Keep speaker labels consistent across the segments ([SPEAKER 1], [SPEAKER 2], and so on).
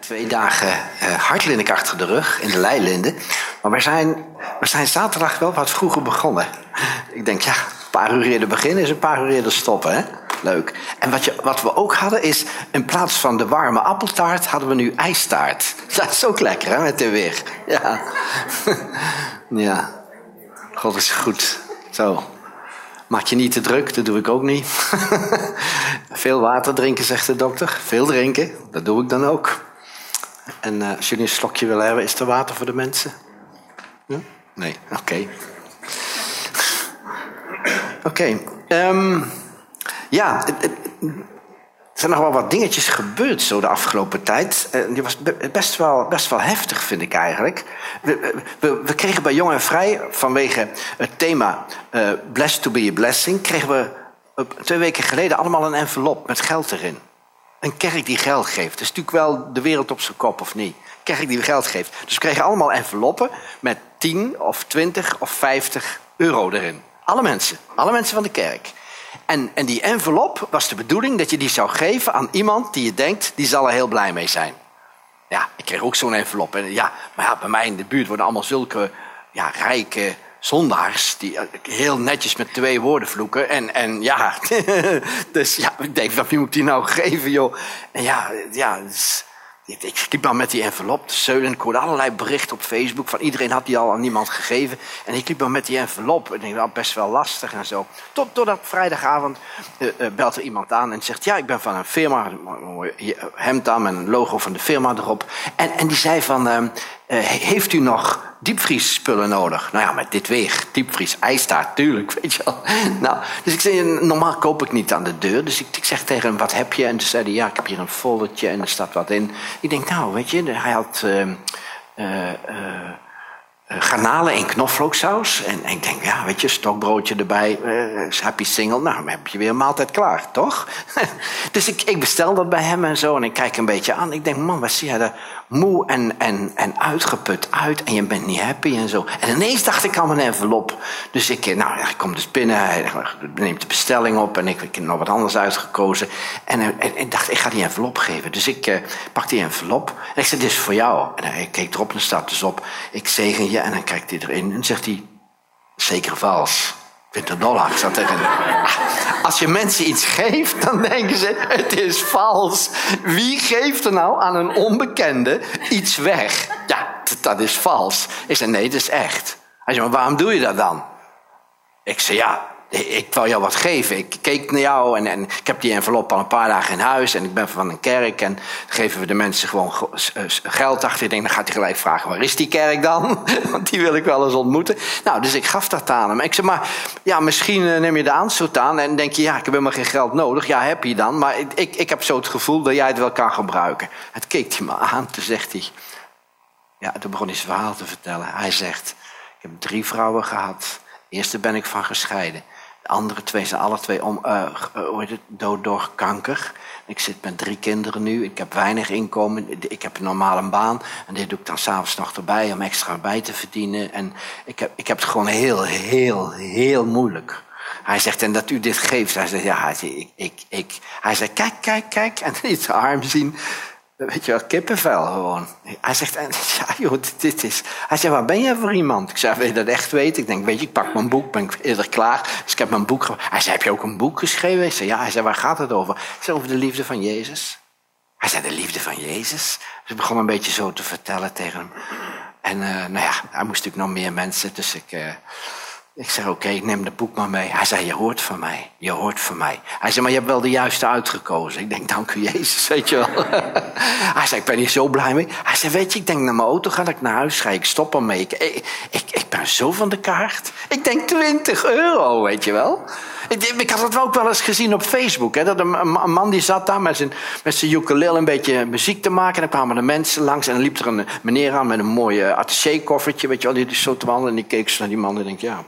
[SPEAKER 1] Twee dagen uh, hartlinnik achter de rug in de Leilinden. Maar we zijn, we zijn zaterdag wel wat vroeger begonnen. Ik denk, ja, een paar uur eerder beginnen is een paar uur eerder stoppen, hè? Leuk. En wat, je, wat we ook hadden is, in plaats van de warme appeltaart, hadden we nu ijstaart. Dat is ook lekker, hè, met de weer. Ja. ja. God is goed. Zo. Maak je niet te druk, dat doe ik ook niet. Veel water drinken, zegt de dokter. Veel drinken, dat doe ik dan ook. En uh, als jullie een slokje willen hebben, is er water voor de mensen? Nee, oké. Oké. Okay. Ehm, ja, zijn nog wel wat dingetjes gebeurd zo de afgelopen tijd. Uh, die was best wel, best wel heftig, vind ik eigenlijk. We, we, kregen bij Jong en Vrij vanwege het thema uh, Blessed to be a Blessing... kregen we twee weken geleden allemaal een envelop met geld erin. Een kerk die geld geeft. Dat is natuurlijk wel de wereld op zijn kop, of niet? Een kerk die geld geeft. Dus we kregen allemaal enveloppen met 10 of 20 of 50 euro erin. Alle mensen. Alle mensen van de kerk. En, en die envelop was de bedoeling dat je die zou geven aan iemand die je denkt, die zal er heel blij mee zijn. Ja, ik kreeg ook zo'n envelop. En ja, maar ja, bij mij in de buurt worden allemaal zulke ja, rijke zondaars die heel netjes met twee woorden vloeken. En, en ja, dus ja, ik denk, wat moet ik die nou geven, joh? En ja, ja, dus, ik, liep dan met die envelop zeulen. Ik hoorde allerlei berichten op Facebook van iedereen had die al aan niemand gegeven. En ik liep dan met die envelop. En ik dacht, best wel lastig en zo. Tot, totdat vrijdagavond uh, uh, belt er iemand aan en zegt... ja, ik ben van een firma, een hemd aan met een logo van de firma erop. En, en die zei van, uh, heeft u nog diepvriesspullen nodig. Nou ja, met dit weer, diepvries, ijstaart, tuurlijk, weet je wel. Nou, dus ik normaal koop ik niet aan de deur. Dus ik, ik zeg tegen hem, wat heb je? En toen zei hij, ja, ik heb hier een foldertje en er staat wat in. Ik denk, nou, weet je, hij had... Uh, garnalen in knoflooksaus. En, en, ik denk, ja, weet je, stokbroodje erbij, uh, happy single. Nou, dan heb je weer een maaltijd klaar, toch? dus ik, ik bestel dat bij hem en zo. En ik kijk een beetje aan. Ik denk, man, wat zie jij er moe en, en, en uitgeput uit. En je bent niet happy en zo. En ineens dacht ik aan mijn envelop. Dus ik, eh, nou, ik kom dus binnen. Hij neemt de bestelling op. En ik, ik heb nog wat anders uitgekozen. En ik dacht, ik ga die envelop geven. Dus ik uh, pak die envelop. En ik zei, dit is voor jou. En hij keek erop en staat dus op. Ik zegen je. En dan kijkt hij erin en zegt hij, zeker vals. 20 dollar zat erin. Als je mensen iets geeft, dan denken ze, het is vals. Wie geeft er nou aan een onbekende iets weg? Ja, dat is vals. Ik zei, nee, dat is echt. Hij zei, maar waarom doe je dat dan? Ik zei, ja, ik wou jou wat geven. Ik keek naar jou en, en, ik heb die envelop al een paar dagen in huis. En ik ben van een kerk en geven we de mensen gewoon geld achter. Ik denk, dan gaat hij gelijk vragen, waar is die kerk dan? Want die wil ik wel eens ontmoeten. Nou, dus ik gaf dat aan hem. Ik zei, maar ja, misschien eh, neem je de aanstoot aan en denk je, ja, ik heb helemaal geen geld nodig. Ja, heb je dan. Maar ik, ik heb zo het gevoel dat jij het wel kan gebruiken. Het keek hij me aan, toen zegt hij... Ja, toen begon hij zijn verhaal te vertellen. Hij zegt, ik heb drie vrouwen gehad. De eerste ben ik van gescheiden. De andere twee zijn alle twee om, uh, uh, dood door kanker. Ik zit met drie kinderen nu. Ik heb weinig inkomen. Ik heb een normale baan. En dit doe ik dan s'avonds nog erbij om extra bij te verdienen. En ik heb, ik heb het gewoon heel, heel, heel moeilijk. Hij zegt, en dat u dit geeft. Hij zegt, ja, hij ik, ik, ik. Hij zegt, kijk, kijk, kijk. En iets arm zien. Weet je wel, kippenvel gewoon. Hij zegt, ja joh, dit is... Hij zegt, waar ben jij voor iemand? Ik zei, wil je dat echt weten? Ik denk, weet je, ik pak mijn boek, ben ik eerder klaar. Dus ik heb mijn boek... Hij zei, heb je ook een boek geschreven? Ik zei, ja. Hij zei, waar gaat het over? Ik zei, over de liefde van Jezus. Hij zei, de liefde van Jezus? Dus ik begon een beetje zo te vertellen tegen hem. En uh, nou ja, hij moest natuurlijk nog meer mensen, dus ik... Uh, ik zei, oké, okay, neem de boek maar mee. Hij zei, je hoort van mij, je hoort van mij. Hij zei, maar je hebt wel de juiste uitgekozen. Ik denk, dank u Jezus, weet je wel. Hij zei, ik ben hier zo blij mee. Hij zei, weet je, ik denk naar mijn auto, ga ik naar huis, ga ik stop ermee. Ik, ik, ik, ik ben zo van de kaart. Ik denk 20 euro, weet je wel. Ik, ik had het ook wel eens gezien op Facebook. Hè, dat een, man die zat daar met zijn, met zijn ukulele een beetje muziek te maken. En dan kwamen de mensen langs en dan liep er een meneer aan met een mooi attaché-koffertje. Weet je wel, die is zo te wandelen. En die keek zo naar die man en denk ja,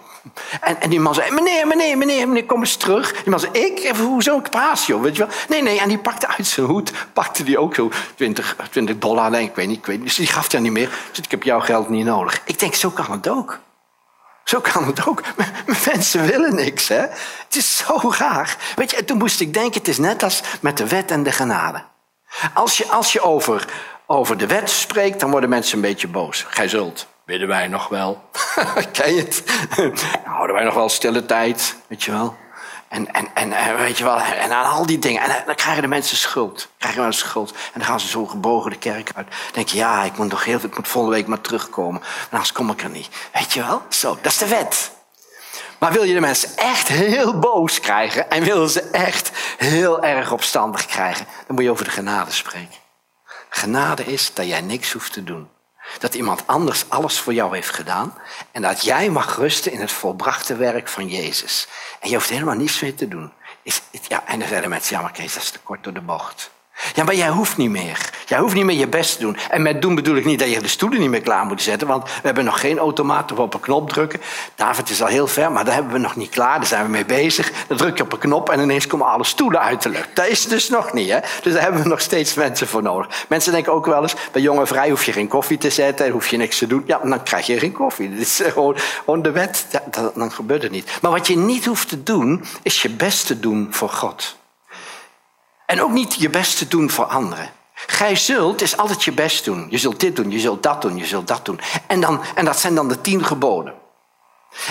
[SPEAKER 1] en, en die man zei, meneer, meneer, meneer, meneer, kom eens terug. Die man zei, ik? Hoezo ik weet je wel? Nee, nee, en die pakte uit zijn hoed, pakte die ook zo 20, 20 dollar, denk ik, weet niet, ik weet niet. Dus die gaf hij niet meer. Dus ik heb jouw geld niet nodig. Ik denk, zo kan het ook. Zo kan het ook. Mensen willen niks, hè? Het is zo raar. Weet je, toen moest ik denken, het is net als met de wet en de genade. Als je, als je over over de wet spreekt, dan worden mensen een beetje boos. Gij zult, bidden wij nog wel. Ken je het? Houden wij nog wel stille tijd, weet je wel? En, en, en weet je wel, en aan al die dingen. En dan krijgen de mensen schuld. Krijgen schuld. En dan gaan ze zo gebogen de kerk uit. Dan denk je, ja, ik moet nog heel ik moet volgende week maar terugkomen. Maar anders kom ik er niet. Weet je wel? Zo, dat is de wet. Maar wil je de mensen echt heel boos krijgen en wil ze echt heel erg opstandig krijgen, dan moet je over de genade spreken. Genade is dat jij niks hoeft te doen. Dat iemand anders alles voor jou heeft gedaan en dat jij mag rusten in het volbrachte werk van Jezus. En je hoeft helemaal niets meer te doen. Is, ja, en dan zeiden mensen, ja maar Kees, dat is te kort door de bocht. Ja, maar jij hoeft niet meer. Jij hoeft niet meer je best te doen. En met doen bedoel ik niet dat je de stoelen niet meer klaar moet zetten, want we hebben nog geen automaat of op een knop drukken. David is al heel ver, maar daar hebben we nog niet klaar. Daar zijn we mee bezig. Dan druk je op een knop en ineens komen alle stoelen uit de lucht. Dat is dus nog niet, hè? Dus daar hebben we nog steeds mensen voor nodig. Mensen denken ook wel eens, bij jonge vrij hoef je geen koffie te zetten en hoef je niks te doen. Ja, dan krijg je geen koffie. Dat is gewoon, de wet. Ja, dan gebeurt het niet. Maar wat je niet hoeft te doen, is je best te doen voor God. En ook niet je best te doen voor anderen. Gij zult is altijd je best doen. Je zult dit doen, je zult dat doen, je zult dat doen. En, dan, en dat zijn dan de tien geboden.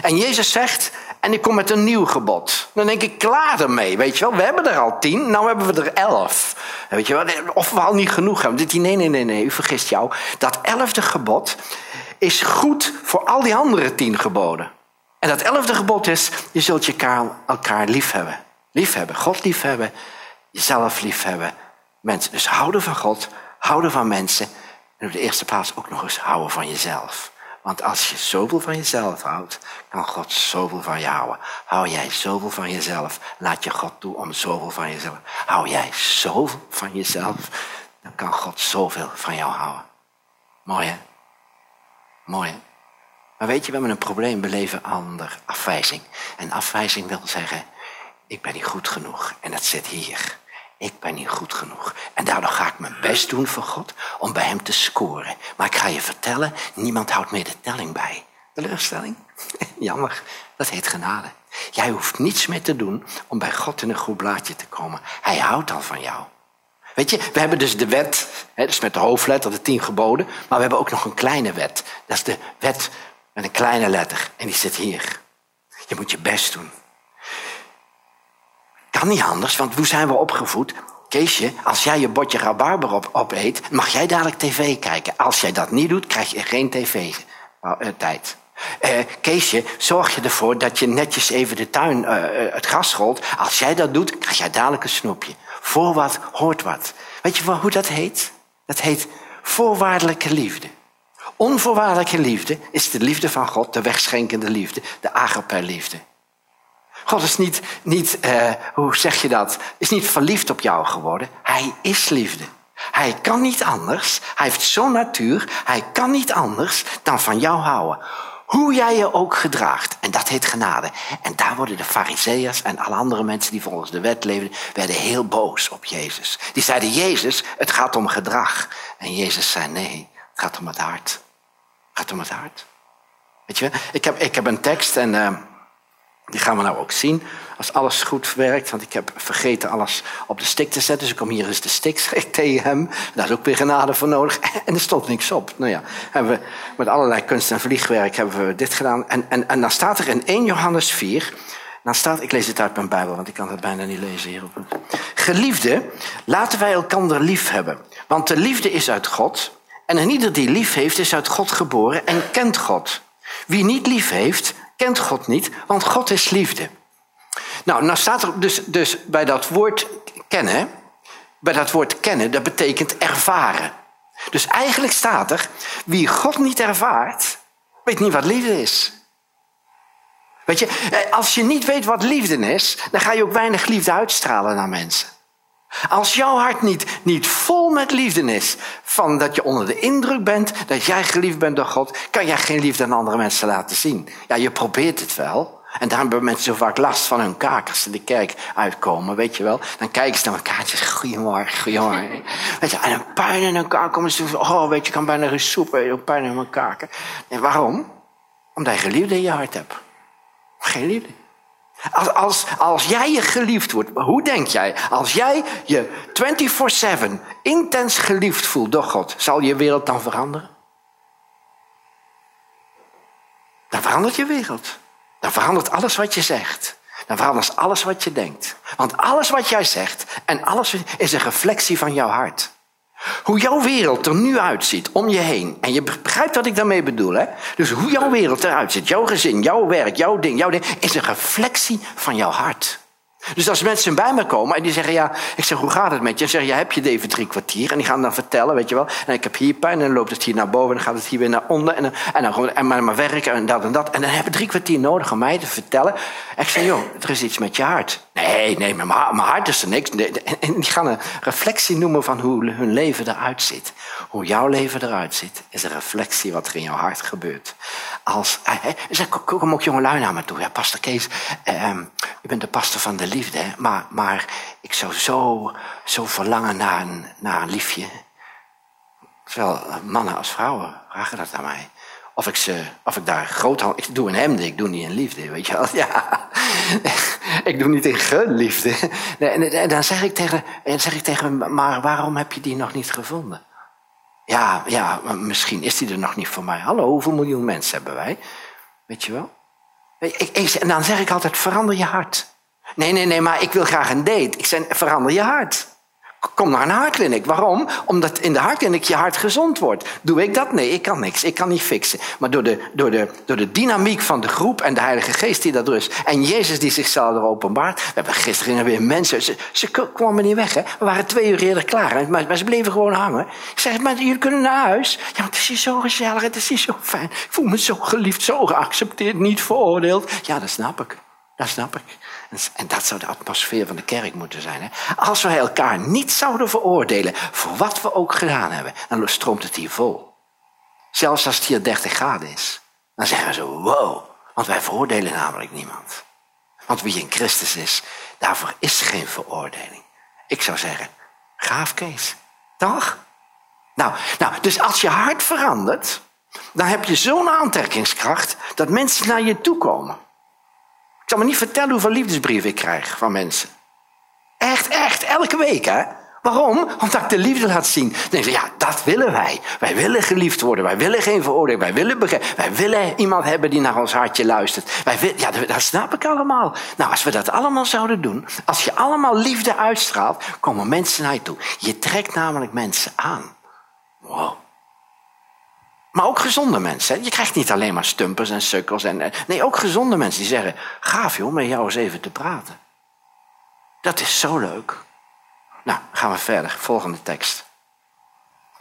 [SPEAKER 1] En Jezus zegt, en ik kom met een nieuw gebod. Dan denk ik, klaar ermee, weet je wel. We hebben er al tien, nou hebben we er elf. Weet je wel, of we al niet genoeg hebben. Nee, nee, nee, nee, u vergist jou. Dat elfde gebod is goed voor al die andere tien geboden. En dat elfde gebod is, je zult je elkaar, elkaar lief hebben. Lief hebben, God lief hebben jezelf lief hebben. Mensen, dus houden van God, houden van mensen. En op de eerste plaats ook nog eens houden van jezelf. Want als je zoveel van jezelf houdt, kan God zoveel van je houden. Hou jij zoveel van jezelf, laat je God toe om zoveel van jezelf. Hou jij zoveel van jezelf, dan kan God zoveel van jou houden. Mooi hè? Mooi hè? Maar weet je, we hebben een probleem, we leven onder afwijzing. En afwijzing wil zeggen, ik ben niet goed genoeg. En dat zit hier. Ik ben niet goed genoeg. En daardoor ga ik mijn best doen voor God om bij hem te scoren. Maar ik ga je vertellen, niemand houdt meer de telling bij. Teleurstelling? Jammer, dat heet genade. Jij hoeft niets meer te doen om bij God in een goed blaadje te komen. Hij houdt al van jou. Weet je, we hebben dus de wet, hè, dus met de hoofdletter, de tien geboden. Maar we hebben ook nog een kleine wet. Dat is de wet met een kleine letter. En die zit hier. Je moet je best doen. Kan niet anders, want hoe zijn we opgevoed? Keesje, als jij je bordje rabarber op, opeet, mag jij dadelijk tv kijken. Als jij dat niet doet, krijg je geen tv-tijd. Uh, uh, Keesje, zorg je ervoor dat je netjes even de tuin, het gras rolt. Als jij dat doet, krijg jij dadelijk een snoepje. Voor wat hoort wat. Weet je hoe dat heet? Dat heet voorwaardelijke liefde. Onvoorwaardelijke liefde is de liefde van God, de wegschenkende liefde, de agape-liefde. God is niet, niet uh, hoe zeg je dat, is niet verliefd op jou geworden. Hij is liefde. Hij kan niet anders. Hij heeft zo'n natuur. Hij kan niet anders dan van jou houden. Hoe jij je ook gedraagt. En dat heet genade. En daar worden de fariseërs en alle andere mensen die volgens de wet leefden, werden heel boos op Jezus. Die zeiden, Jezus, het gaat om gedrag. En Jezus zei, nee, het gaat om het hart. Het gaat om het hart. Weet je, ik heb, ik heb een tekst en... Uh, die gaan we nou ook zien. Als alles goed werkt, want ik heb vergeten alles op de stick te zetten. Dus ik kom hier eens de stick, tegen hem. Daar is ook weer genade voor nodig. En er stond niks op. Nou ja, hebben we met allerlei kunst en vliegwerk hebben we dit gedaan. En, en, en dan staat er in 1 Johannes 4... Dan staat, ik lees het uit mijn Bijbel, want ik kan het bijna niet lezen hier. Geliefde, laten wij elkander lief hebben. Want de liefde is uit God. En ieder die lief heeft, is uit God geboren en kent God. Wie niet lief heeft, kent God niet, want God is liefde. Nou, nou staat er dus, dus bij dat woord kennen, bij dat woord kennen, dat betekent ervaren. Dus eigenlijk staat er, wie God niet ervaart, weet niet wat liefde is. Weet je, eh, als je niet weet wat liefde is, dan ga je ook weinig liefde uitstralen naar mensen. Als jouw hart niet, niet vol met liefde is, van dat je onder de indruk bent, dat jij geliefd bent door God, kan jij geen liefde aan andere mensen laten zien. Ja, je probeert het wel. En daarom hebben mensen zo vaak last van hun kakers in de kerk uitkomen, weet je wel. Dan kijken ze naar elkaar en zeggen, goeiemorgen, goeiemorgen. Weet je, en een pijn in hun kaak komen ze oh, weet je, kan bijna geen soep eten, pijn in mijn kaken. En waarom? Omdat je geliefde in je hart hebt. Geen liefde. Als, als, jij je geliefd wordt, hoe denk jij? Als jij je 24-7 intens geliefd voelt door God, zal je wereld dan veranderen? Dan verandert je wereld. Dan verandert alles wat je zegt. Dan verandert alles wat je denkt. Want alles wat jij zegt en alles is een reflectie van jouw hart. Hoe jouw wereld er nu uitziet om je heen. En je begrijpt wat ik daarmee bedoel, hè? Dus hoe jouw wereld eruit ziet, jouw gezin, jouw werk, jouw ding, jouw ding, is een reflectie van jouw hart. Dus als mensen bij me komen en die zeggen, ja, ik zeg, hoe gaat het met je? En zeggen, ja, heb je even drie kwartier? En die gaan dan vertellen, weet je wel. En ik heb hier pijn en dan loopt het hier naar boven en dan gaat het hier weer naar onder. En dan, en dan gewoon, en maar, maar werken en dat en dat. En dan hebben drie kwartier nodig om mij te vertellen. En ik zeg, joh, er is iets met je hart. Nee, nee, maar mijn hart is er niks. En die gaan een reflectie noemen van hoe hun leven eruit ziet. Hoe jouw leven eruit ziet, is een reflectie wat er in jouw hart gebeurt. Als, eh, zeg, ook jongelui naar me toe. Ja, pastor Kees, eh, u bent de pastor van de liefde, hè? Maar, maar ik zou zo, zo verlangen naar een, naar een liefje. Zowel mannen als vrouwen vragen dat aan mij. Of ik, ze, of ik daar groot Ik doe een hemde, ik doe niet in liefde, weet je wel. Ja, ik doe niet in liefde. En dan zeg ik tegen, zeg ik tegen maar waarom heb je die nog niet gevonden? Ja, ja, misschien is die er nog niet voor mij. Hallo, hoeveel miljoen mensen hebben wij? Weet je wel? en dan zeg ik altijd, verander je hart. Nee, nee, nee, maar ik wil graag een date. Ik zeg, verander je hart. Kom naar een hartkliniek. Waarom? Omdat in de hartkliniek je hart gezond wordt. Doe ik dat? Nee, ik kan niks. Ik kan niet fixen. Maar door de, door de, door de dynamiek van de groep en de Heilige Geest die dat rust. En Jezus die zichzelf er openbaart. We hebben gisteren weer mensen. Ze, ze kwamen niet weg. Hè? We waren twee uur eerder klaar. Maar, maar ze bleven gewoon hangen. Ik zeg, maar jullie kunnen naar huis. Ja, het is hier zo gezellig. Het is hier zo fijn. Ik voel me zo geliefd, zo geaccepteerd, niet veroordeeld. Ja, dat snap ik. Dat snap ik. En dat zou de atmosfeer van de kerk moeten zijn. Hè? Als we elkaar niet zouden veroordelen voor wat we ook gedaan hebben, dan stroomt het hier vol. Zelfs als het hier 30 graden is. Dan zeggen zo, wow. Want wij veroordelen namelijk niemand. Want wie in Christus is, daarvoor is geen veroordeling. Ik zou zeggen, gaaf Kees. Toch? Nou, nou, dus als je hart verandert, dan heb je zo'n aantrekkingskracht dat mensen naar je toe komen. Ik zal me niet vertellen hoeveel liefdesbrieven ik krijg van mensen. Echt, echt, elke week, hè? Waarom? Omdat ik de liefde laat zien. Dan denk ja, dat willen wij. Wij willen geliefd worden. Wij willen geen veroordeling. Wij willen. Wij willen iemand hebben die naar ons hartje luistert. Wij ja, dat snap ik allemaal. Nou, als we dat allemaal zouden doen, als je allemaal liefde uitstraalt, komen mensen naar je toe. Je trekt namelijk mensen aan. Wow. Maar ook gezonde mensen. Je krijgt niet alleen maar stumpers en sukkels. En, nee, ook gezonde mensen die zeggen: Gaaf joh, met jou eens even te praten. Dat is zo leuk. Nou, gaan we verder. Volgende tekst.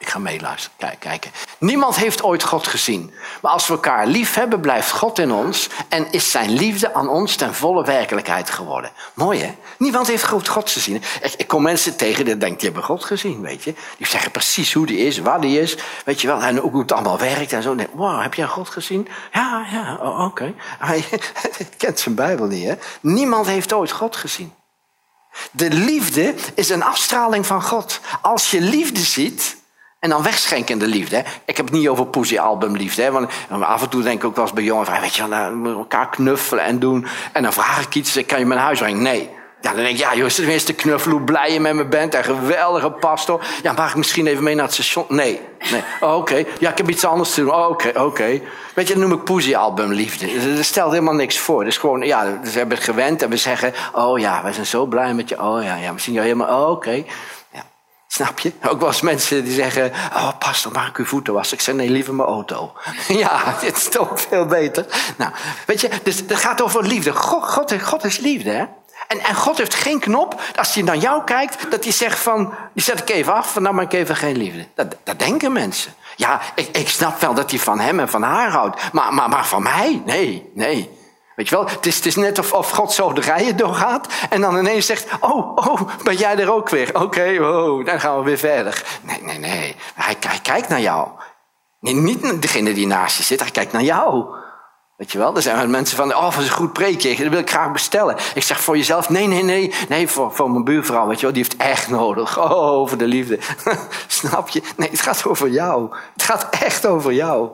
[SPEAKER 1] Ik ga meeluisteren, kijk, kijken. Niemand heeft ooit God gezien. Maar als we elkaar lief hebben, blijft God in ons en is zijn liefde aan ons ten volle werkelijkheid geworden. Mooi hè? Niemand heeft God, God gezien. Ik, ik kom mensen tegen die denken, die hebben God gezien, weet je. Die zeggen precies hoe die is, waar die is, weet je wel. En hoe het allemaal werkt en zo. Nee, wow, heb jij God gezien? Ja, ja, oh, oké. Hij kent zijn Bijbel niet hè. Niemand heeft ooit God gezien. De liefde is een afstraling van God. Als je liefde ziet, en dan wegschenken de liefde. Hè? Ik heb het niet over poesie album liefde. Hè? Want af en toe denk ik ook wel eens bij jongens. Weet je, moeten we elkaar knuffelen en doen. En dan vraag ik iets. Kan je naar huis brengen? Nee. Ja, dan denk ik, ja, joh, tenminste knuffelen, hoe blij je met me bent. En geweldige pastor. Ja, mag ik misschien even mee naar het station? Nee. nee. Oh, oké. Ja, ik heb iets anders te doen. Oh, oké, oké. Weet je, dat noem ik poesie-album liefde. Dat stelt helemaal niks voor. Dus gewoon, ja, we hebben het gewend en we zeggen... Oh ja, we zijn zo blij met je. Oh ja, ja, misschien jou helemaal... Oh, oké. Snap je? Ook wel eens mensen die zeggen: Oh, pastor, mag ik uw voeten wassen? Ik zeg: Nee, liever mijn auto. ja, dit is toch veel beter. Nou, weet je, dus het gaat over liefde. God, God, God is liefde, hè? En, en God heeft geen knop, als hij naar jou kijkt, dat hij zegt van, die zet ik even af, van nou maar ik even geen liefde. Dat, dat denken mensen. Ja, ik, ik snap wel dat hij van hem en van haar houdt, maar, maar, maar van mij? Nee, nee. Weet je wel, het is, net of, of God zo de rijen doorgaat en dan ineens zegt, oh, oh, ben jij er ook weer? Oké, oh, dan gaan we weer verder. Nee, nee, nee, hij, kijkt naar jou. Nee, niet degene die naast je zit, hij kijkt naar jou. Weet je wel, er zijn mensen van, oh, dat is een goed preekje, dat wil ik graag bestellen. Ik zeg voor jezelf, nee, nee, nee, nee, voor, voor mijn buurvrouw, weet je wel, die heeft echt nodig. Oh, over de liefde. Snap je? Nee, het gaat over jou. Het gaat echt over jou.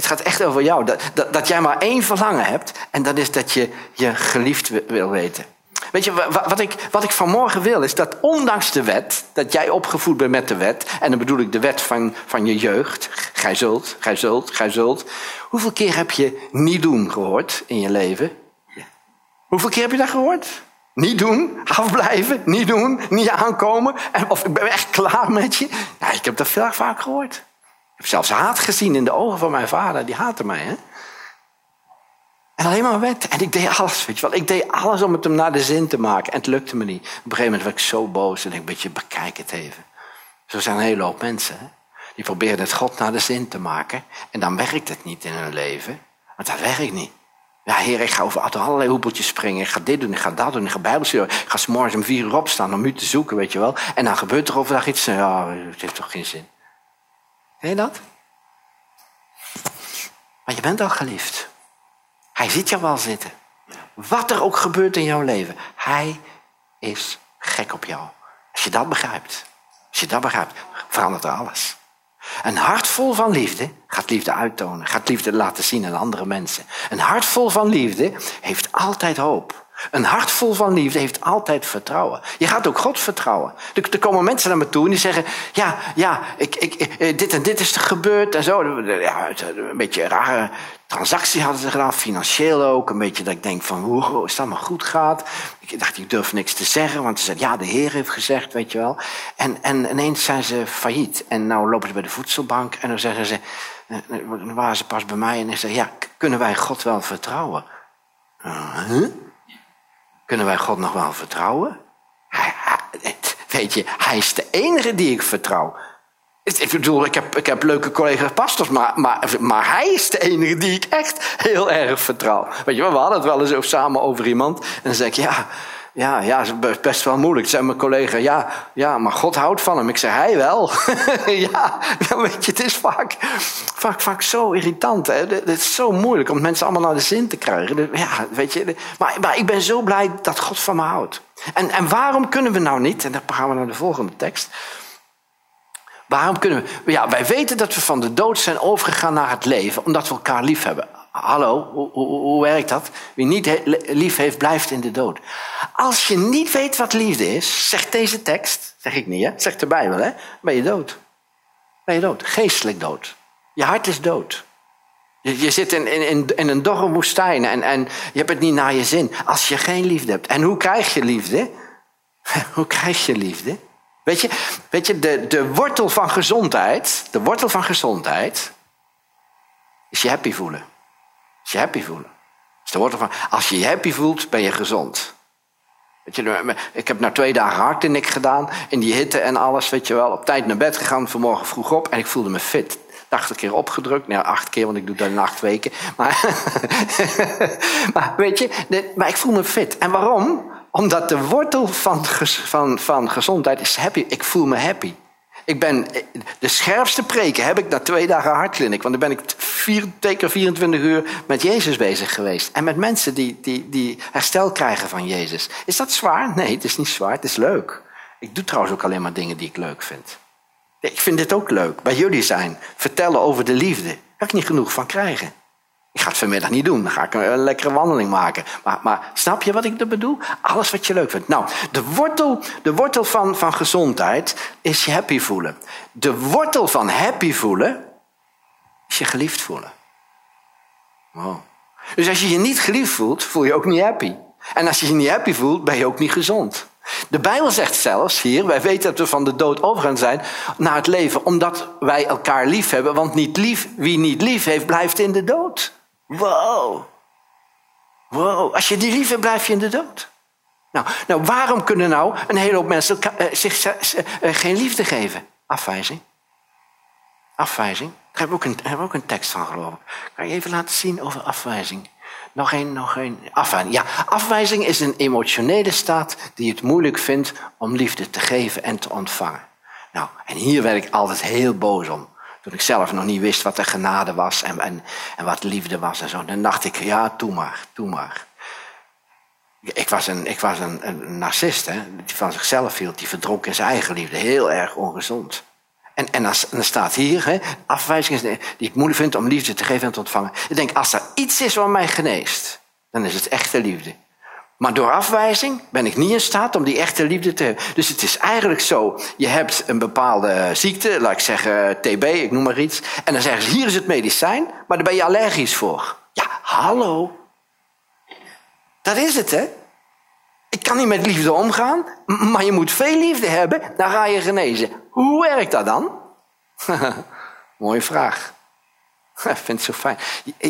[SPEAKER 1] Het gaat echt over jou. Dat, dat, dat jij maar één verlangen hebt. En dat is dat je je geliefd wil weten. Weet je, wat ik, wat ik vanmorgen wil is dat ondanks de wet, dat jij opgevoed bent met de wet, en dan bedoel ik de wet van, van je jeugd, gij zult, gij zult, gij zult. Hoeveel keer heb je niet doen gehoord in je leven? Hoeveel keer heb je dat gehoord? Niet doen, afblijven, niet doen, niet aankomen. En, of ik ben echt klaar met je. Ja, ik heb dat veel vaak gehoord. Heb zelfs haat gezien in de ogen van mijn vader. Die haatte mij. Hè? En alleen maar wet. En ik deed alles, weet je wel. Ik deed alles om het hem naar de zin te maken. En het lukte me niet. Op een gegeven moment werd ik zo boos. En ik denk, je, bekijk het even. Zo zijn een hele hoop mensen. Hè? Die proberen het God naar de zin te maken. En dan werkt het niet in hun leven. Want dat werkt niet. Ja, heer, ik ga over allerlei hoepeltjes springen. Ik ga dit doen, ik ga dat doen, ik ga bijbelstuderen. Ik ga s morgens om vier uur opstaan om u te zoeken, weet je wel. En dan gebeurt er overdag iets. Ja, het heeft toch geen zin. Je dat? Maar je bent al geliefd. Hij ziet jou wel zitten. Wat er ook gebeurt in jouw leven. Hij is gek op jou. Als je dat begrijpt. Als je dat begrijpt, verandert er alles. Een hart vol van liefde gaat liefde uittonen, gaat liefde laten zien aan andere mensen. Een hart vol van liefde heeft altijd hoop. Een hart vol van liefde heeft altijd vertrouwen. Je gaat ook God vertrouwen. Er, komen mensen naar me toe en die zeggen: Ja, ja, ik, ik, eh, dit en dit is er gebeurd en zo. Ja, een beetje een rare transactie hadden ze gedaan, financieel ook. Een beetje dat ik denk: van, Hoe is dat maar goed gaat? Ik dacht, ik durf niks te zeggen, want ze zeiden: Ja, de Heer heeft gezegd, weet je wel. En, en ineens zijn ze failliet. En nou lopen ze bij de voedselbank en dan zeggen ze: eh, eh, Dan waren ze pas bij mij en ze zeggen: Ja, kunnen wij God wel vertrouwen? huh? Kunnen wij God nog wel vertrouwen? Hij, weet je, hij is de enige die ik vertrouw. Ik bedoel, ik heb, ik heb leuke collega's pastors, maar, maar, maar hij is de enige die ik echt heel erg vertrouw. Weet je, we hadden het wel eens samen over iemand. En dan zeg ik, ja, ja, ja, best wel moeilijk. Zei mijn collega, ja, ja, maar God houdt van hem. Ik zei, hij wel. ja, weet je, het is vaak, vaak, vaak zo irritant. Hè? Het is zo moeilijk om mensen allemaal naar de zin te krijgen. Ja, weet je, maar, maar ik ben zo blij dat God van me houdt. En, en waarom kunnen we nou niet, en dan gaan we naar de volgende tekst. Waarom kunnen we? Ja, wij weten dat we van de dood zijn overgegaan naar het leven, omdat we elkaar lief hebben. Hallo, hoe, werkt dat? Wie niet lief heeft, blijft in de dood. Als je niet weet wat liefde is, zegt deze tekst, zeg ik niet, hè? zegt de Bijbel, hè? ben je dood. Ben je dood, geestelijk dood. Je hart is dood. Je, je zit in, in, in een dorre woestijn en, en je hebt het niet naar je zin. Als je geen liefde hebt. En hoe krijg je liefde? hoe krijg je liefde? Weet je, weet je de, de wortel van gezondheid, de wortel van gezondheid, is je happy voelen je happy voelen. Dus van, als je je happy voelt, ben je gezond. Weet je, ik heb na twee dagen hard in ik gedaan, in die hitte en alles, weet je wel. Op tijd naar bed gegaan, vanmorgen vroeg op en ik voelde me fit. 80 keer opgedrukt. Nou, acht keer, want ik doe dat in acht weken. Maar, maar weet je, maar ik voel me fit. En waarom? Omdat de wortel van, van, van gezondheid is happy. Ik voel me happy. Ik ben, de scherpste preken heb ik na twee dagen hartkliniek. Want dan ben ik vier, twee keer 24 uur met Jezus bezig geweest. En met mensen die, die, die herstel krijgen van Jezus. Is dat zwaar? Nee, het is niet zwaar. Het is leuk. Ik doe trouwens ook alleen maar dingen die ik leuk vind. Ik vind dit ook leuk. Bij jullie zijn. Vertellen over de liefde. Daar kan ik niet genoeg van krijgen. Ik ga het vanmiddag niet doen. Dan ga ik een lekkere wandeling maken. Maar, maar snap je wat ik bedoel? Alles wat je leuk vindt. Nou, de wortel, de wortel van, van gezondheid is je happy voelen. De wortel van happy voelen is je geliefd voelen. Dus als je je niet geliefd voelt, voel je ook niet happy. En als je je niet happy voelt, ben je ook niet gezond. De Bijbel zegt zelfs hier, wij weten dat we van de dood overgaan zijn naar het leven, omdat wij elkaar lief hebben. Want niet lief, wie niet lief heeft, blijft in de dood. Wow. Wow. Als je die lief hebt, blijf je in de dood. Nou, nou waarom kunnen nou een hele hoop mensen uh, zich uh, geen liefde geven? Afwijzing. Afwijzing. Daar hebben we ook een, ook een tekst van, geloof ik. Kan je even laten zien over afwijzing? Nog één, nog één. Afwijzing. Ja, afwijzing is een emotionele staat die het moeilijk vindt om liefde te geven en te ontvangen. Nou, en hier werd ik altijd heel boos om. Toen ik zelf nog niet wist wat de genade was en, en, en wat liefde was en zo. Dan dacht ik, ja, doe maar, doe maar. Ik was een, ik was een, narcist, hè, die van zichzelf hield, die verdronk in zijn eigen liefde. Heel erg ongezond. En, en, dan staat hier, hè, afwijzing die ik moeilijk vind om liefde te geven en te ontvangen. Ik denk, als er iets is wat mij geneest, dan is het echte liefde. Maar door afwijzing ben ik niet in staat om die echte liefde te hebben. Dus het is eigenlijk zo, je hebt een bepaalde ziekte, laat ik zeggen TB, ik noem maar iets. En dan zeggen ze, hier is het medicijn, maar daar ben je allergisch voor. Ja, hallo. Dat is het, hè? Ik kan niet met liefde omgaan, maar je moet veel liefde hebben, dan ga je genezen. Hoe werkt dat dan? Mooie vraag. Ik vind het zo fijn.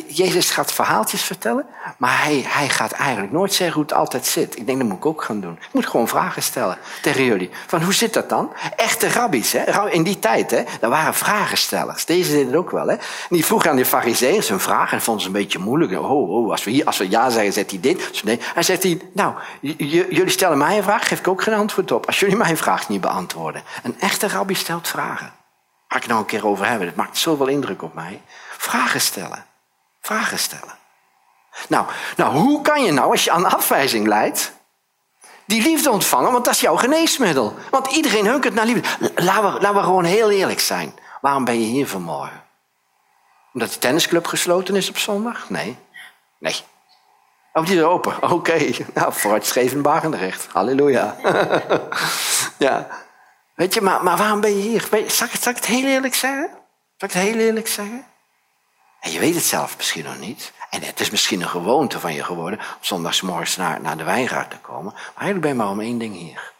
[SPEAKER 1] Jezus gaat verhaaltjes vertellen, maar hij, hij gaat eigenlijk nooit zeggen hoe het altijd zit. Ik denk, dat moet ik ook gaan doen. Ik moet gewoon vragen stellen tegen jullie. Van hoe zit dat dan? Echte rabbies, hè? in die tijd, hè? daar waren vragenstellers. Deze deden het ook wel. Hè? Die vroegen aan de fariseeërs een vraag en vonden ze een beetje moeilijk. Oh, oh, als we, hier, als we ja zeggen, zegt hij dit. Nee. Hij zegt hij, nou, jullie stellen mij een vraag, geef ik ook geen antwoord op. Als jullie mijn vraag niet beantwoorden. Een echte rabbi stelt vragen. Ga ik nou een keer over hebben. Dat maakt zoveel indruk op mij. Vragen stellen. Vragen stellen. Nou, nou, hoe kan je nou, als je aan afwijzing leidt, die liefde ontvangen? Want dat is jouw geneesmiddel. Want iedereen hunkert naar liefde. Laten we, we gewoon heel eerlijk zijn. Waarom ben je hier vanmorgen? Omdat de tennisclub gesloten is op zondag? Nee. Nee. Oh, die is open. Oké. Okay. Nou, vooruitstrevend Barendrecht. Halleluja. ja. Weet je, maar, maar waarom ben je hier? Zal ik, zal ik het heel eerlijk zeggen? Zal ik het heel eerlijk zeggen? En je weet het zelf misschien nog niet. En het is misschien een gewoonte van je geworden om zondagsmorgens naar, naar de wijngaard te komen. Maar eigenlijk ben je maar om één ding hier.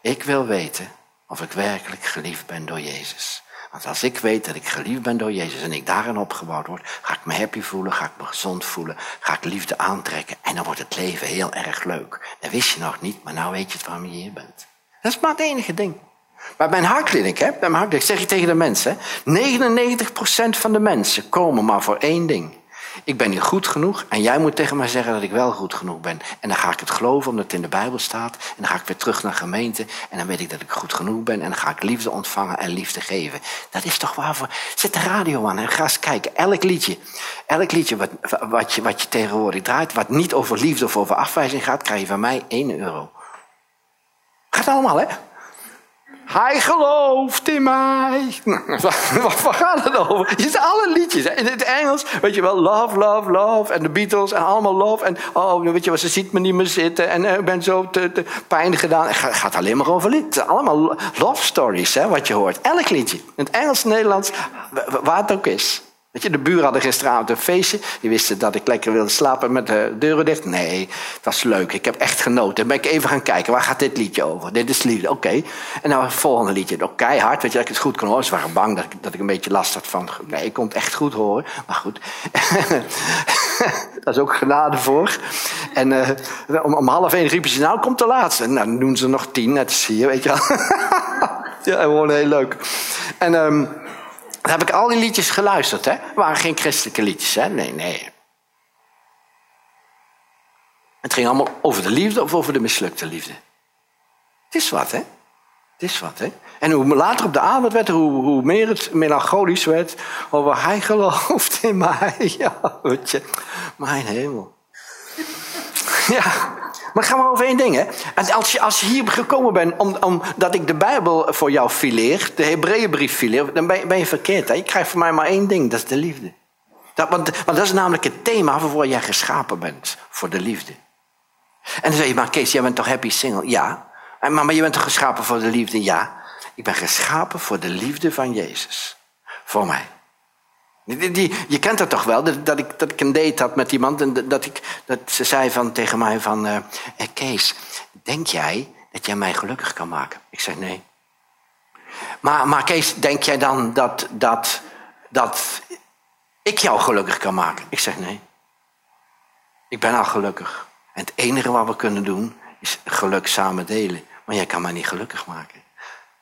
[SPEAKER 1] Ik wil weten of ik werkelijk geliefd ben door Jezus. Want als ik weet dat ik geliefd ben door Jezus en ik daarin opgebouwd word, ga ik me happy voelen, ga ik me gezond voelen, ga ik liefde aantrekken en dan wordt het leven heel erg leuk. Dat wist je nog niet, maar nou weet je het waarom je hier bent. Dat is maar het enige ding. Bij mijn hartkliniek, hè, bij mijn hartkliniek zeg je tegen de mensen, 99% van de mensen komen maar voor één ding. Ik ben niet goed genoeg en jij moet tegen mij zeggen dat ik wel goed genoeg ben. En dan ga ik het geloven omdat het in de Bijbel staat. En dan ga ik weer terug naar gemeente en dan weet ik dat ik goed genoeg ben. En dan ga ik liefde ontvangen en liefde geven. Dat is toch waarvoor... Zet de radio aan en ga eens kijken. Elk liedje, elk liedje wat, wat, je, wat je tegenwoordig draait, wat niet over liefde of over afwijzing gaat, krijg je van mij 1 euro. Gaat allemaal, hè? Hij gelooft in mij. Waar gaat het over? Je ziet alle liedjes. In het Engels, weet je wel, love, love, love. En de Beatles en allemaal love. En oh, weet je ze ziet me niet meer zitten. En ik ben zo te, te pijn gedaan. Het gaat alleen maar over lied. Allemaal love stories, hè, wat je hoort. Elk liedje. In het Engels, Nederlands, waar het ook is. Weet je, de buren hadden gisteravond een feestje. Die wisten dat ik lekker wilde slapen met de deuren dicht. Nee, het was leuk. Ik heb echt genoten. Dan ben ik even gaan kijken. Waar gaat dit liedje over? Dit is het liedje. Oké. En nou het volgende liedje. Ook keihard. Weet je, dat ik het goed kon horen. Ze waren bang dat ik, dat ik een beetje last had van... Nee, ik kon het echt goed horen. Maar goed. dat is ook genade voor. En uh, om, om, half één riepen ze... Nou, komt de laatste. Nou, dan doen ze nog tien. Net als hier, weet je wel. ja, gewoon heel leuk. En... Um, dan heb ik al die liedjes geluisterd, hè? Het waren geen christelijke liedjes, hè? Nee, nee. Het ging allemaal over de liefde of over de mislukte liefde. Het is wat, hè? Het is wat, hè? En hoe later op de avond werd, hoe, hoe meer het melancholisch werd over hij gelooft in mij. Ja, weet je. Mijn hemel. Ja. Maar gaan we over één ding, hè? En als je, als je hier gekomen bent omdat om, ik de Bijbel voor jou fileer, de Hebreeënbrief fileer, dan ben je, verkeerd. Hè? Je krijgt van mij maar één ding, dat is de liefde. Dat, want, want dat is namelijk het thema waarvoor jij geschapen bent, voor de liefde. En dan zeg je, maar Kees, jij bent toch happy single? Ja. Maar, maar je bent toch geschapen voor de liefde? Ja. Ik ben geschapen voor de liefde van Jezus. Voor mij. Die, je kent dat toch wel, dat, ik, dat ik een date had met iemand en dat, ik, dat ze zei van, tegen mij van... Uh, Kees, denk jij dat jij mij gelukkig kan maken? Ik zeg nee. Maar, maar Kees, denk jij dan dat, dat, dat ik jou gelukkig kan maken? Ik zeg nee. Ik ben al gelukkig. En het enige wat we kunnen doen is geluk samen delen. Maar jij kan mij niet gelukkig maken.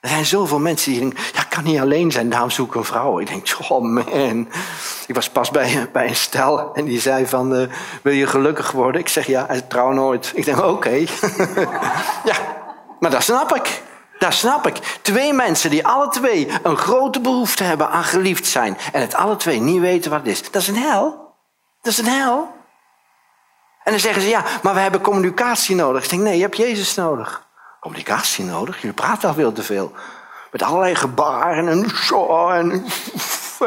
[SPEAKER 1] Er zijn zoveel mensen die denken, ja, ik kan niet alleen zijn, daarom zoek ik een vrouw. Ik denk, oh man. Ik was pas bij, bij een stel en die zei van, uh, wil je gelukkig worden? Ik zeg, ja, hij trouw nooit. Ik denk, oké. ja, maar dat snap ik. Dat snap ik. Twee mensen die alle twee een grote behoefte hebben aan geliefd zijn. En het alle twee niet weten wat het is. Dat is een hel. Dat is een hel. En dan zeggen ze, ja, maar we hebben communicatie nodig. Ik denk, nee, je hebt Jezus nodig communicatie nodig. Jullie praten al veel te veel. Met allerlei gebaren en zo en,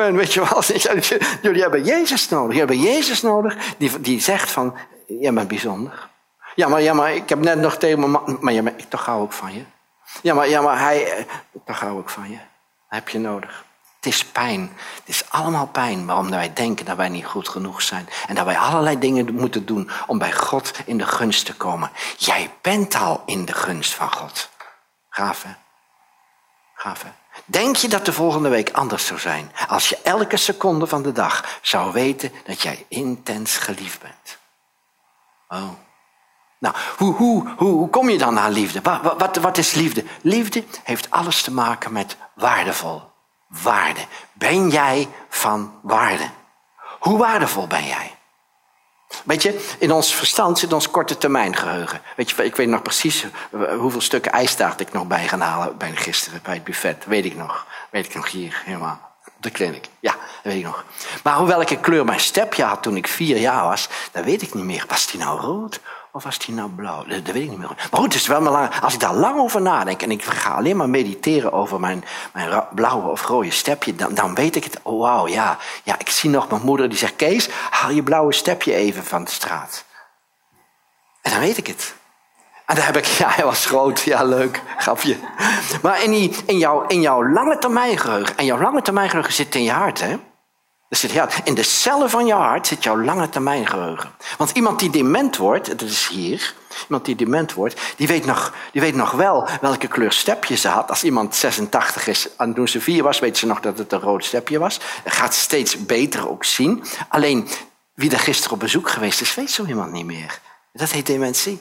[SPEAKER 1] en weet je wel. Jullie hebben Jezus nodig. Jullie hebben Jezus nodig die, die zegt van, jij bent bijzonder. Ja maar, ja, maar ik heb net nog tegen mijn man, maar, ja, maar ik toch hou ook van je. Ja, maar, ja, maar hij, eh, toch hou ik van je. heb je nodig. Is pijn. Het is allemaal pijn waarom wij denken dat wij niet goed genoeg zijn. En dat wij allerlei dingen moeten doen om bij God in de gunst te komen. Jij bent al in de gunst van God. Gaaf hè? Hè? Denk je dat de volgende week anders zou zijn als je elke seconde van de dag zou weten dat jij intens geliefd bent? Oh. Nou, hoe, hoe, hoe, hoe kom je dan naar liefde? Wat, wat is liefde? Liefde heeft alles te maken met waardevol. Waarde. Ben jij van waarde? Hoe waardevol ben jij? Weet je, in ons verstand zit ons korte termijn geheugen. Weet je, ik weet nog precies eh, hoeveel stukken ijstaart ik nog bij gaan halen bij gisteren bij het buffet. Weet ik nog. Weet ik nog hier helemaal. De clinic. Ja, dat weet ik nog. Maar welke kleur mijn stepje had toen ik vier jaar was, dat weet ik niet meer. Was die nou rood of was die nou blauw? Dat, weet ik niet meer. Maar goed, het is wel belangrijk. Als ik daar lang over nadenk en ik ga alleen maar mediteren over mijn, mijn blauwe of rode stepje, dan, dan weet ik het. Oh, wauw, ja. Ja, ik zie nog mijn moeder die zegt: Kees, haal je blauwe stepje even van de straat. En dan weet ik het. En dan heb ik, ja, hij was groot, ja, leuk, grapje. Maar in, die, in, jouw, in jouw lange termijn geheugen, en jouw lange termijn geheugen zit in je hart, hè? Dus in de cellen van jouw hart zit jouw lange termijn geheugen. Want iemand die dement wordt, dat is hier, iemand die dement wordt, die weet nog, die weet nog wel welke kleur stepje ze had. Als iemand 86 is en toen ze vier was, weet ze nog dat het een rood stepje was. Dat gaat steeds beter ook zien. Alleen wie er gisteren op bezoek geweest is, weet zo iemand niet meer. Dat heet dementie.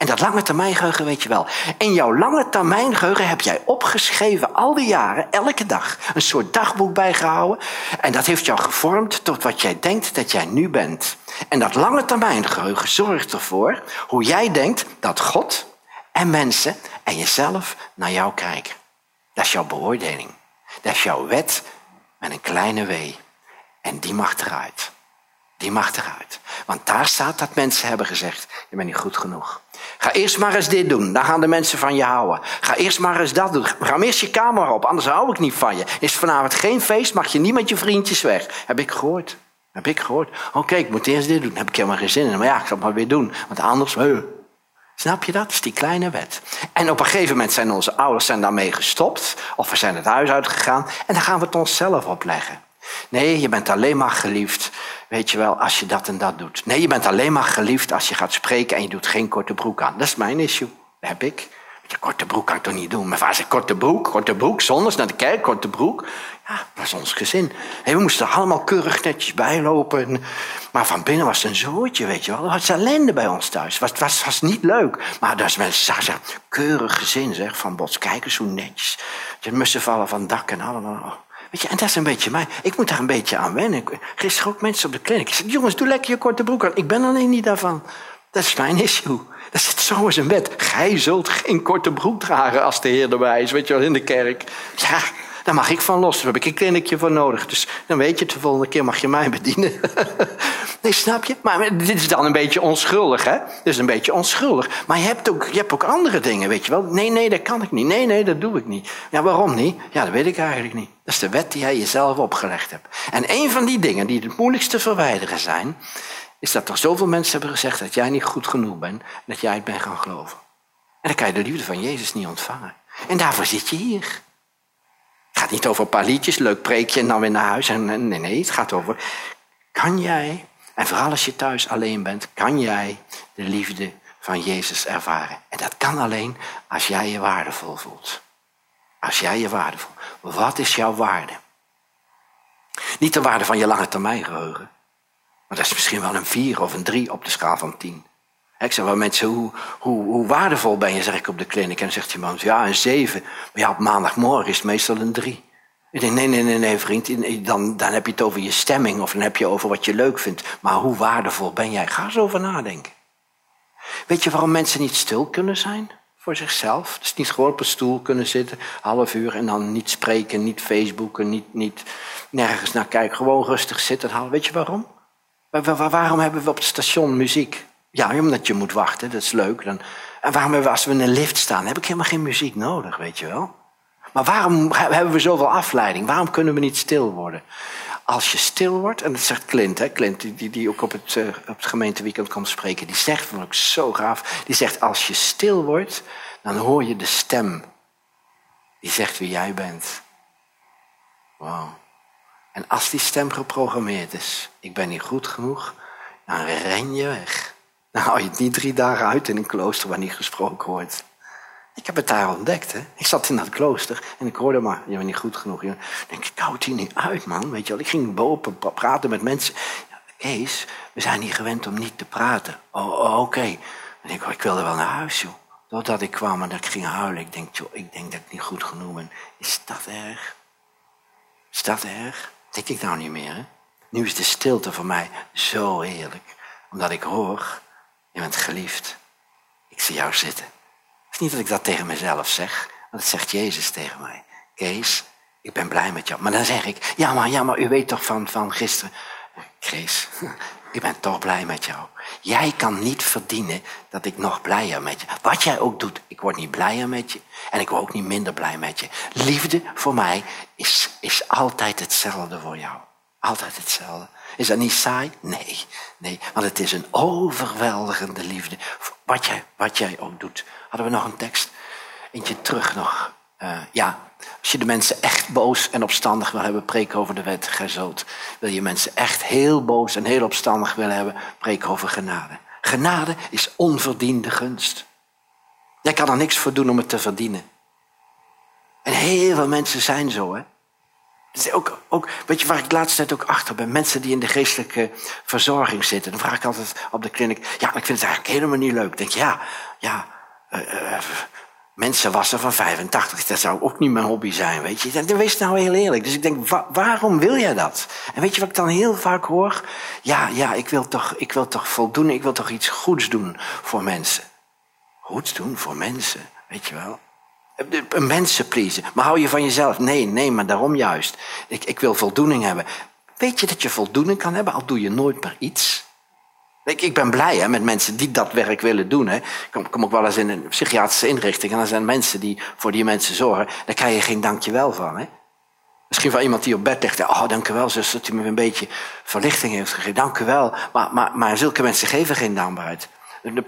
[SPEAKER 1] En dat lange termijn geheugen weet je wel. In jouw lange termijn geheugen heb jij opgeschreven al die jaren, elke dag, een soort dagboek bijgehouden. En dat heeft jou gevormd tot wat jij denkt dat jij nu bent. En dat lange termijn geheugen zorgt ervoor hoe jij denkt dat God en mensen en jezelf naar jou kijken. Dat is jouw beoordeling. Dat is jouw wet met een kleine w. En die mag eruit. Die mag eruit. Want daar staat dat mensen hebben gezegd, je bent niet goed genoeg. Ga eerst maar eens dit doen, dan gaan de mensen van je houden. Ga eerst maar eens dat doen. Ga eerst je kamer op, anders hou ik niet van je. Is vanavond geen feest, mag je niet met je vriendjes weg. Heb ik gehoord. Heb ik gehoord. Oké, ik moet eerst dit doen. Heb ik helemaal geen zin in. Maar ja, ik zal het maar weer doen. Want anders, heu. Snap je dat? Dat is die kleine wet. En op een gegeven moment zijn onze ouders zijn daarmee gestopt. Of we zijn het huis uitgegaan. En dan gaan we het onszelf opleggen. Nee, je bent alleen maar geliefd, weet je wel, als je dat en dat doet. Nee, je bent alleen maar geliefd als je gaat spreken en je doet geen korte broek aan. Dat is mijn issue. Dat heb ik. Je korte broek kan ik toch niet doen? Mijn vader zei korte broek, korte broek, zondags naar de kerk, korte broek. Ja, dat is ons gezin. We moesten er allemaal keurig netjes bijlopen. Maar van binnen was het een zootje, weet je wel. Er was ellende bij ons thuis. Het was, was, was niet leuk. Maar dat is zeggen, keurig gezin, zeg, van Bots. Kijk eens hoe netjes. Je mussen vallen van dak en allemaal. Weet je, en dat is een beetje mij. Ik moet daar een beetje aan wennen. Gisteren ook mensen op de kliniek. Ik zei, jongens, doe lekker je korte broek aan. Ik ben alleen niet daarvan. Dat is mijn issue. Dat zit zo in zijn bed. Gij zult geen korte broek dragen als de Heer erbij is, weet je wel, in de kerk. Ja, daar mag ik van los. Daar heb ik een kliniekje voor nodig. Dus dan weet je, de volgende keer mag je mij bedienen. nee, snap je? Maar dit is dan een beetje onschuldig, hè? Dit is een beetje onschuldig. Maar je hebt, ook, je hebt ook andere dingen, weet je wel. Nee, nee, dat kan ik niet. Nee, nee, dat doe ik niet. Ja, waarom niet? Ja, dat weet ik eigenlijk niet. Dat is de wet die jij jezelf opgelegd hebt. En een van die dingen die het moeilijkste verwijderen zijn... is dat er zoveel mensen hebben gezegd dat jij niet goed genoeg bent... dat jij het bent gaan geloven. En dan kan je de liefde van Jezus niet ontvangen. En daarvoor zit je hier. Het gaat niet over een paar liedjes, leuk preekje en dan weer naar huis. En, nee, nee, het gaat over, kan jij, en vooral als je thuis alleen bent, kan jij de liefde van Jezus ervaren. En dat kan alleen als jij je waardevol voelt. Als jij je waardevol. Wat is jouw waarde? Niet de waarde van je lange termijn geheugen. Maar dat is misschien wel een vier of een drie op de schaal van tien. Ik zeg wel mensen, hoe, hoe, hoe, waardevol ben je, zeg ik op de kliniek. En zegt iemand, ja, een zeven. Maar ja, op maandagmorgen is het meestal een drie. Ik denk, nee, nee, nee, nee, vriend. Dan, dan heb je het over je stemming of dan heb je over wat je leuk vindt. Maar hoe waardevol ben jij? Ga eens over nadenken. Weet je waarom mensen niet stil kunnen zijn? Voor zichzelf. Dus niet gewoon op een stoel kunnen zitten, half uur, en dan niet spreken, niet Facebooken, niet, niet nergens naar kijken. Gewoon rustig zitten. Weet je waarom? Waarom hebben we op het station muziek? Ja, omdat je moet wachten, dat is leuk. Dan, en waarom hebben we, als we in een lift staan, heb ik helemaal geen muziek nodig, weet je wel? Maar waarom hebben we zoveel afleiding? Waarom kunnen we niet stil worden? Als je stil wordt, en dat zegt Clint, hè, Clint die, die ook op het, uh, op het gemeenteweekend komt spreken, die zegt, vond ik zo gaaf, die zegt als je stil wordt, dan hoor je de stem. Die zegt wie jij bent. Wow. En als die stem geprogrammeerd is, ik ben niet goed genoeg, dan ren je weg. Dan hou je het niet drie dagen uit in een klooster waar niet gesproken wordt. Ik heb het daar ontdekt. Hè. Ik zat in dat klooster en ik hoorde maar, je bent niet goed genoeg. Ik denk, ik hou het hier niet uit, man. Weet je wel. Ik ging boven praten met mensen. Kees, we zijn niet gewend om niet te praten. Oh, oh oké. Ik, ik wilde wel naar huis, joh. Doordat ik kwam en dat ik ging huilen. Ik denk, joh, ik denk dat ik niet goed genoeg ben. Is dat erg? Is dat erg? Denk ik nou niet meer, hè? Nu is de stilte voor mij zo heerlijk. Omdat ik hoor, je bent geliefd. Ik zie jou zitten. Het is niet dat ik dat tegen mezelf zeg, maar dat zegt Jezus tegen mij. Kees, ik ben blij met jou. Maar dan zeg ik, ja maar, ja, maar u weet toch van, van gisteren. Kees, ik ben toch blij met jou. Jij kan niet verdienen dat ik nog blijer met je. Wat jij ook doet, ik word niet blijer met je. En ik word ook niet minder blij met je. Liefde voor mij is, is altijd hetzelfde voor jou. Altijd hetzelfde. Is dat niet saai? Nee, nee, want het is een overweldigende liefde. Wat jij, wat jij ook doet. Hadden we nog een tekst? Eentje terug nog. Uh, ja, als je de mensen echt boos en opstandig wil hebben, preek over de wet, gij Wil je mensen echt heel boos en heel opstandig willen hebben, preek over genade. Genade is onverdiende gunst. Jij kan er niks voor doen om het te verdienen. En heel veel mensen zijn zo, hè. Dus ook, ook, weet je waar ik de laatste tijd ook achter ben? Mensen die in de geestelijke verzorging zitten. Dan vraag ik altijd op de kliniek. Ja, ik vind het eigenlijk helemaal niet leuk. Ik denk, ja, ja. Uh, uh, mensen wassen van 85, dat zou ook niet mijn hobby zijn, weet je. Dan wees nou heel eerlijk. Dus ik denk, wa waarom wil jij dat? En weet je wat ik dan heel vaak hoor? Ja, ja, ik wil toch, ik wil toch voldoen, ik wil toch iets goeds doen voor mensen. Goeds doen voor mensen, weet je wel. Mensen pleasen. Maar hou je van jezelf? Nee, nee, maar daarom juist. Ik, ik wil voldoening hebben. Weet je dat je voldoening kan hebben, al doe je nooit meer iets? Ik, ik ben blij hè, met mensen die dat werk willen doen. Hè. Ik kom, kom ook wel eens in een psychiatrische inrichting en dan zijn mensen die voor die mensen zorgen. Daar krijg je geen dankjewel van. Hè. Misschien van iemand die op bed ligt. Oh, dank u wel, zus, dat u me een beetje verlichting heeft gegeven. Dank u wel. Maar, maar, maar zulke mensen geven geen dankbaarheid.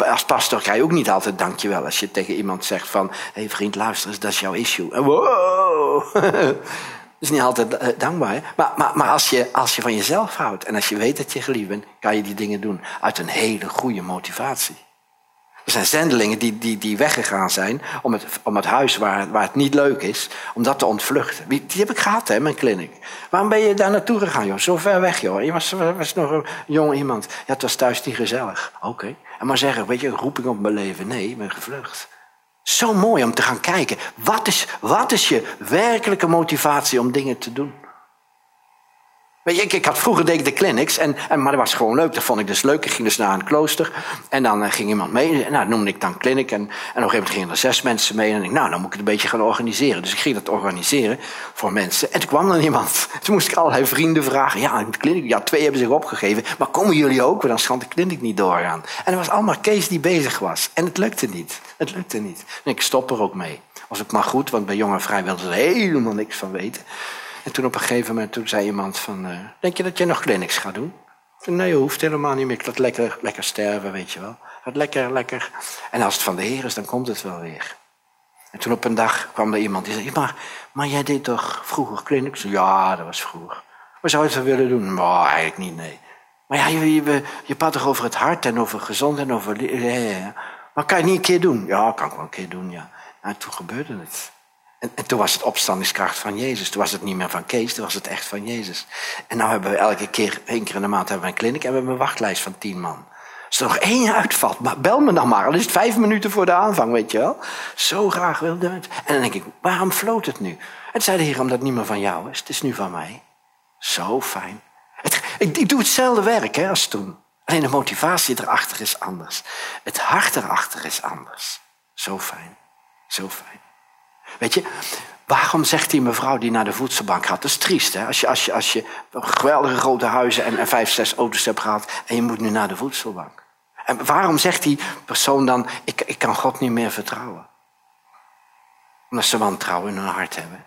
[SPEAKER 1] Als pastor krijg je ook niet altijd dankjewel. Als je tegen iemand zegt van... Hé hey vriend, luister eens, dat is jouw issue. Wow! dat is niet altijd eh, dankbaar. Maar, maar, maar als, je, als je van jezelf houdt... en als je weet dat je geliefd bent... kan je die dingen doen uit een hele goede motivatie. Er zijn zendelingen die, die, die weggegaan zijn om het, om het huis waar, waar het niet leuk is, om dat te ontvluchten. Die, heb ik gehad, hè, mijn kliniek. Waarom ben je daar naartoe gegaan, joh? Zo ver weg, joh. Je was, was nog een jong iemand. Ja, het was thuis niet gezellig. Oké. En maar zeggen, weet je, roeping op mijn leven. Nee, ik ben gevlucht. Zo mooi om te gaan kijken. Wat is, wat is je werkelijke motivatie om dingen te doen? Weet je, ik, had vroeger deed ik de clinics, en, en, maar dat was gewoon leuk. Dat vond ik dus leuk. Ik ging dus naar een klooster en dan uh, ging iemand mee. Nou, dat noemde ik dan clinic. En, en op een gegeven moment gingen er zes mensen mee. En ik nou, dan moet ik het een beetje gaan organiseren. Dus ik ging dat organiseren voor mensen. En toen kwam er iemand. Toen moest ik allerlei vrienden vragen. Ja, clinic, ja, twee hebben zich opgegeven. Maar komen jullie ook? Want dan kan de clinic niet doorgaan. En er was allemaal Kees die bezig was. En het lukte niet. Het lukte niet. En ik stop er ook mee. Was ook maar goed, want bij Jonge Vrij wilden ze er helemaal niks van weten. En toen op een gegeven moment toen zei iemand van... Uh, denk je dat je nog clinics gaat doen? Nee, je hoeft helemaal niet meer. Ik laat lekker, lekker sterven, weet je wel. Gaat lekker, lekker. En als het van de Heer is, dan komt het wel weer. En toen op een dag kwam er iemand die zei... Maar, maar jij deed toch vroeger clinics? Ja, dat was vroeger. Wat zou je het willen doen? Nou, eigenlijk niet, nee. Maar ja, je, praat toch over het hart en over gezond en over... Ja, ja, ja. Maar kan je het niet een keer doen? Ja, kan ik wel een keer doen, ja. En toen gebeurde het. En, en, toen was het opstandingskracht van Jezus. Toen was het niet meer van Kees, toen was het echt van Jezus. En nu hebben we elke keer, één keer in de maand hebben we een kliniek en we hebben een wachtlijst van tien man. Als er nog één uitvalt, maar bel me dan maar. Al is het vijf minuten voor de aanvang, weet je wel. Zo graag wilde het. En dan denk ik, waarom floot het nu? En zei de Heer, omdat het niet meer van jou is. Het is nu van mij. Zo fijn. Het, ik, ik, doe hetzelfde werk hè, als toen. Alleen de motivatie erachter is anders. Het hart erachter is anders. Zo fijn. Zo fijn. Weet je, waarom zegt die mevrouw die naar de voedselbank gaat? Dat is triest, hè? Als je, als je, als je geweldige grote huizen en, en vijf, zes auto's hebt gehad en je moet nu naar de voedselbank. En waarom zegt die persoon dan, ik, ik kan God niet meer vertrouwen? Omdat ze wantrouwen in hun hart hebben.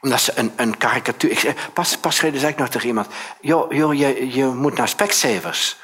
[SPEAKER 1] Omdat ze een, een karikatuur... Ik, pas, pas geleden zei ik nog tegen iemand... joh, joh je, je moet naar Specsavers.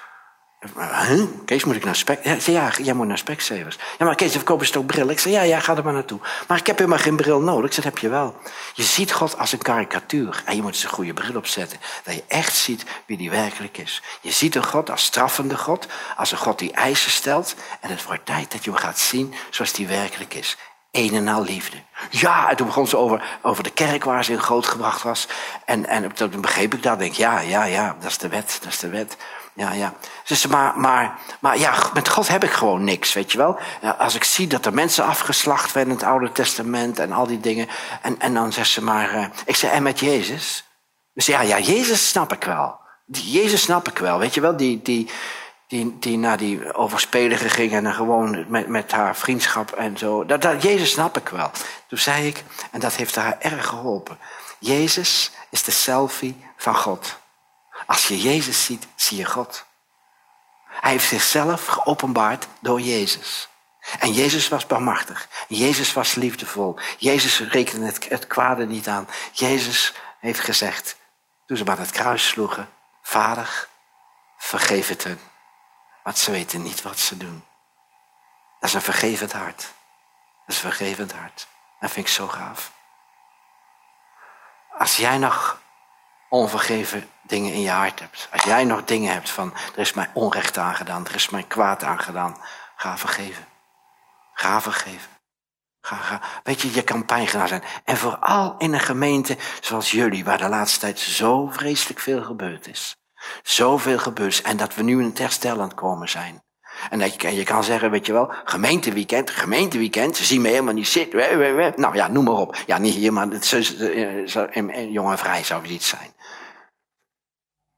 [SPEAKER 1] Huh? Kees, moet ik naar Spec... Ja, ja, jij moet naar Specsavers. Ja, maar Kees, verkopen ze toch bril? Ik zei, ja, ja, ga er maar naartoe. Maar ik heb helemaal geen bril nodig. Ik zei, heb je wel. Je ziet God als een karikatuur. En je moet eens een goede bril opzetten. Dat je echt ziet wie die werkelijk is. Je ziet een God als straffende God. Als een God die eisen stelt. En het wordt tijd dat je hem gaat zien zoals die werkelijk is. Een en al liefde. Ja, en toen begon ze over, over de kerk waar ze in grootgebracht was. En, en toen begreep ik dat. Denk, ja, ja, ja, dat is de wet, dat is de wet ja, ja. Dus, maar, maar, maar ja, met God heb ik gewoon niks, weet je wel. Als ik zie dat er mensen afgeslacht werden in het Oude Testament en al die dingen. En, en dan zegt ze maar, uh, ik zei, en met Jezus? Dus ja, ja, Jezus snap ik wel. Die, Jezus snap ik wel, weet je wel. Die, die, die, die naar die overspelige ging en gewoon met, met haar vriendschap en zo. Dat, dat, Jezus snap ik wel. Toen zei ik, en dat heeft haar erg geholpen. Jezus is de selfie van God. Als je Jezus ziet, zie je God. Hij heeft zichzelf geopenbaard door Jezus. En Jezus was barmachtig. Jezus was liefdevol. Jezus rekende het, het kwade niet aan. Jezus heeft gezegd, toen ze maar het kruis sloegen, Vader, vergeef het hen. Want ze weten niet wat ze doen. Dat is een vergevend hart. Dat is een vergevend hart. Dat vind ik zo gaaf. Als jij nog onvergeven dingen in je hart hebt. Als jij nog dingen hebt van, er is mij onrecht aangedaan, er is mij kwaad aangedaan, ga vergeven. Ga vergeven. Ga, ga. Weet je, je kan pijn zijn. En vooral in een gemeente zoals jullie, waar de laatste tijd zo vreselijk veel gebeurd is. Zoveel gebeurd is. En dat we nu in het herstel aan het komen zijn. En dat je, je kan zeggen, weet je wel, gemeenteweekend, gemeenteweekend, ze zien me helemaal niet zitten. Nou ja, noem maar op. Ja, niet hier, maar het is, jong en vrij zou iets zijn.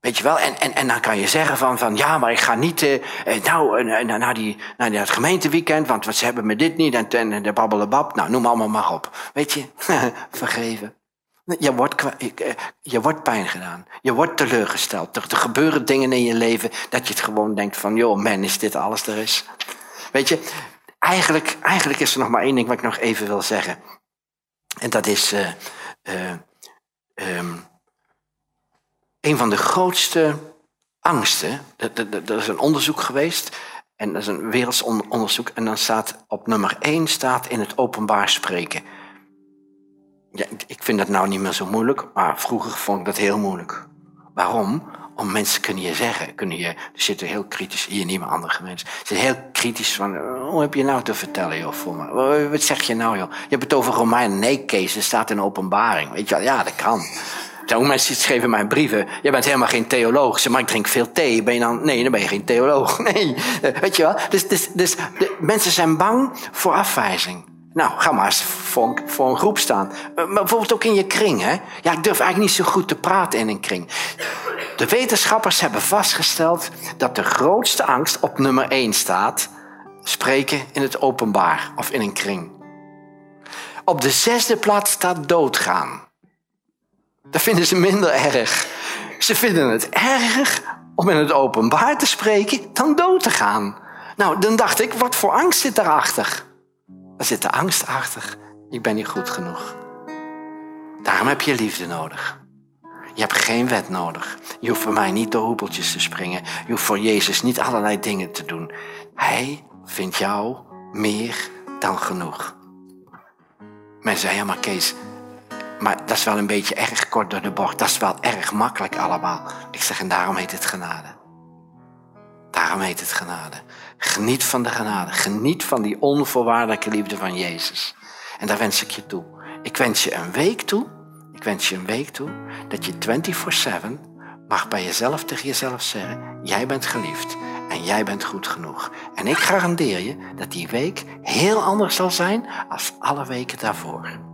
[SPEAKER 1] Weet je wel, en, en, en dan kan je zeggen van, van ja, maar ik ga niet uh, nou, uh, naar, die, naar het gemeenteweekend, want ze hebben me dit niet en, en de babbelebab. Nou, noem allemaal maar op. Weet je, vergeven. Je wordt, je wordt pijn gedaan. Je wordt teleurgesteld. Er, gebeuren dingen in je leven dat je het gewoon denkt van, joh, man, is dit alles er is? Weet je, eigenlijk, eigenlijk is er nog maar één ding wat ik nog even wil zeggen. En dat is, uh, um, een van de grootste angsten, er is een onderzoek geweest, en dat is een werelds onderzoek, en dan staat op nummer 1 staat in het openbaar spreken. Ja, ik vind dat nou niet meer zo moeilijk, maar vroeger vond ik dat heel moeilijk. Waarom? Om mensen kunnen je zeggen, kunnen je, er zitten heel kritisch, hier niet meer andere mensen, ze zitten heel kritisch van, hoe heb je nou te vertellen joh, voor me? Wat zeg je nou joh? Je hebt het over Romeinen, nee Kees, staat in openbaring. Weet je wel, ja dat kan. Mensen schreven mij brieven. Je bent helemaal geen theoloog. Ze maar ik drink veel thee. Ben je dan, nee, dan ben je geen theoloog. Nee, eh, weet je wel. Dus, dus, dus de, mensen zijn bang voor afwijzing. Nou, ga maar eens voor, voor een groep staan. Eh, bijvoorbeeld ook in je kring. Hè? Ja, ik durf eigenlijk niet zo goed te praten in een kring. De wetenschappers hebben vastgesteld dat de grootste angst op nummer 1 staat. Spreken in het openbaar of in een kring. Op de zesde plaats staat doodgaan. Dat vinden ze minder erg. Ze vinden het erg om in het openbaar te spreken dan dood te gaan. Nou, dan dacht ik, wat voor angst zit daarachter? Er zit de angst achter. Ik ben niet goed genoeg. Daarom heb je liefde nodig. Je hebt geen wet nodig. Je hoeft voor mij niet door hoepeltjes te springen. Je hoeft voor Jezus niet allerlei dingen te doen. Hij vindt jou meer dan genoeg. Mensen zeggen, ja maar Kees, maar dat is wel een beetje erg kort door de bocht. Dat is wel erg makkelijk allemaal. Ik zeg, en daarom heet het genade. Daarom heet het genade. Geniet van de genade. Geniet van die onvoorwaardelijke liefde van Jezus. En daar wens ik je toe. Ik wens je een week toe. Ik wens je een week toe dat je 24-7 mag bij jezelf tegen jezelf zeggen: Jij bent geliefd en jij bent goed genoeg. En ik garandeer je dat die week heel anders zal zijn als alle weken daarvoor.